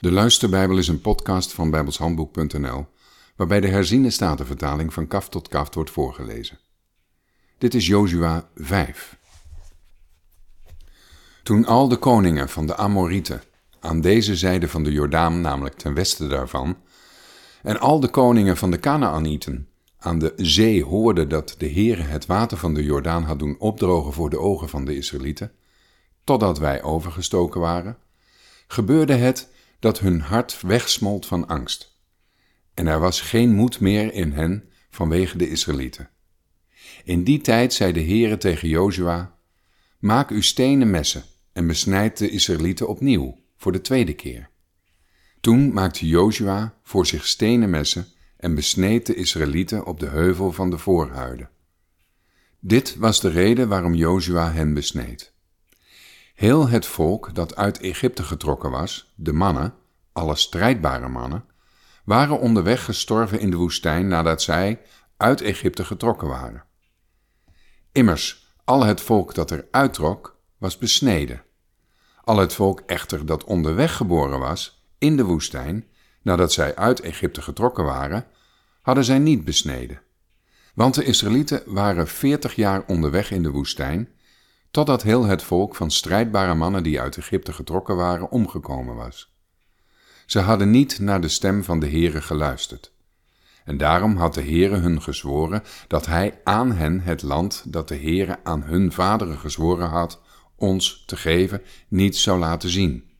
De Luisterbijbel is een podcast van bijbelshandboek.nl, waarbij de herziene statenvertaling van kaf tot kaf wordt voorgelezen. Dit is Jozua 5. Toen al de koningen van de Amorieten aan deze zijde van de Jordaan, namelijk ten westen daarvan, en al de koningen van de Kanaanieten aan de zee hoorden dat de Heere het water van de Jordaan had doen opdrogen voor de ogen van de Israëlieten, totdat wij overgestoken waren, gebeurde het dat hun hart wegsmolt van angst. En er was geen moed meer in hen vanwege de Israëlieten. In die tijd zei de Heere tegen Jozua, maak uw stenen messen en besnijd de Israëlieten opnieuw, voor de tweede keer. Toen maakte Jozua voor zich stenen messen en besneed de Israëlieten op de heuvel van de voorhuiden. Dit was de reden waarom Jozua hen besneed. Heel het volk dat uit Egypte getrokken was, de mannen, alle strijdbare mannen, waren onderweg gestorven in de woestijn nadat zij uit Egypte getrokken waren. Immers, al het volk dat er uittrok, was besneden. Al het volk echter dat onderweg geboren was, in de woestijn, nadat zij uit Egypte getrokken waren, hadden zij niet besneden. Want de Israëlieten waren veertig jaar onderweg in de woestijn, totdat heel het volk van strijdbare mannen die uit Egypte getrokken waren omgekomen was. Ze hadden niet naar de stem van de Heere geluisterd. En daarom had de Heere hun gezworen dat hij aan hen het land dat de Heere aan hun vaderen gezworen had, ons te geven, niet zou laten zien.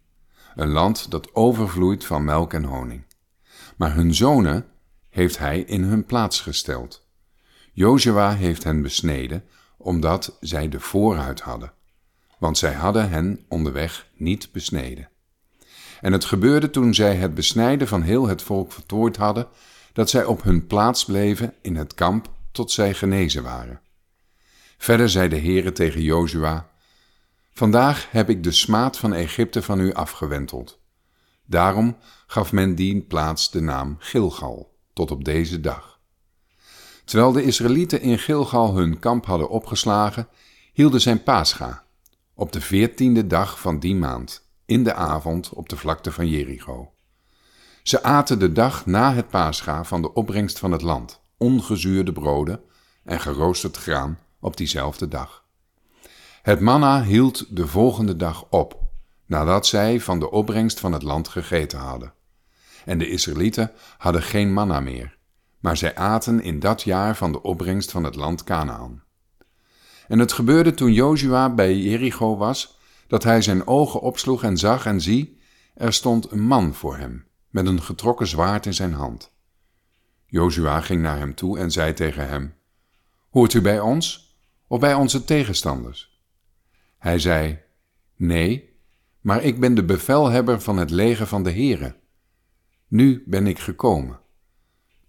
Een land dat overvloeit van melk en honing. Maar hun zonen heeft hij in hun plaats gesteld. Jozua heeft hen besneden, omdat zij de vooruit hadden, want zij hadden hen onderweg niet besneden. En het gebeurde toen zij het besnijden van heel het volk vertooid hadden, dat zij op hun plaats bleven in het kamp tot zij genezen waren. Verder zei de Heere tegen Jozua, Vandaag heb ik de smaad van Egypte van u afgewenteld. Daarom gaf men die plaats de naam Gilgal, tot op deze dag. Terwijl de Israëlieten in Gilgal hun kamp hadden opgeslagen, hielden zij Pascha, op de veertiende dag van die maand, in de avond op de vlakte van Jericho. Ze aten de dag na het Pascha van de opbrengst van het land, ongezuurde broden en geroosterd graan op diezelfde dag. Het manna hield de volgende dag op, nadat zij van de opbrengst van het land gegeten hadden. En de Israëlieten hadden geen manna meer, maar zij aten in dat jaar van de opbrengst van het land Canaan. En het gebeurde toen Jozua bij Jericho was, dat hij zijn ogen opsloeg en zag en zie, er stond een man voor hem, met een getrokken zwaard in zijn hand. Jozua ging naar hem toe en zei tegen hem, Hoort u bij ons of bij onze tegenstanders? Hij zei, Nee, maar ik ben de bevelhebber van het leger van de Heere. Nu ben ik gekomen.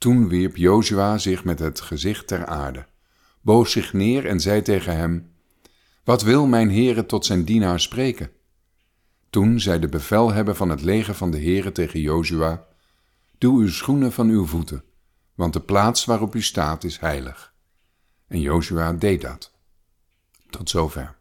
Toen wierp Jozua zich met het gezicht ter aarde, boog zich neer en zei tegen hem, Wat wil mijn Heere tot zijn dienaar spreken? Toen zei de bevelhebber van het leger van de Heere tegen Jozua, Doe uw schoenen van uw voeten, want de plaats waarop u staat is heilig. En Jozua deed dat. Tot zover.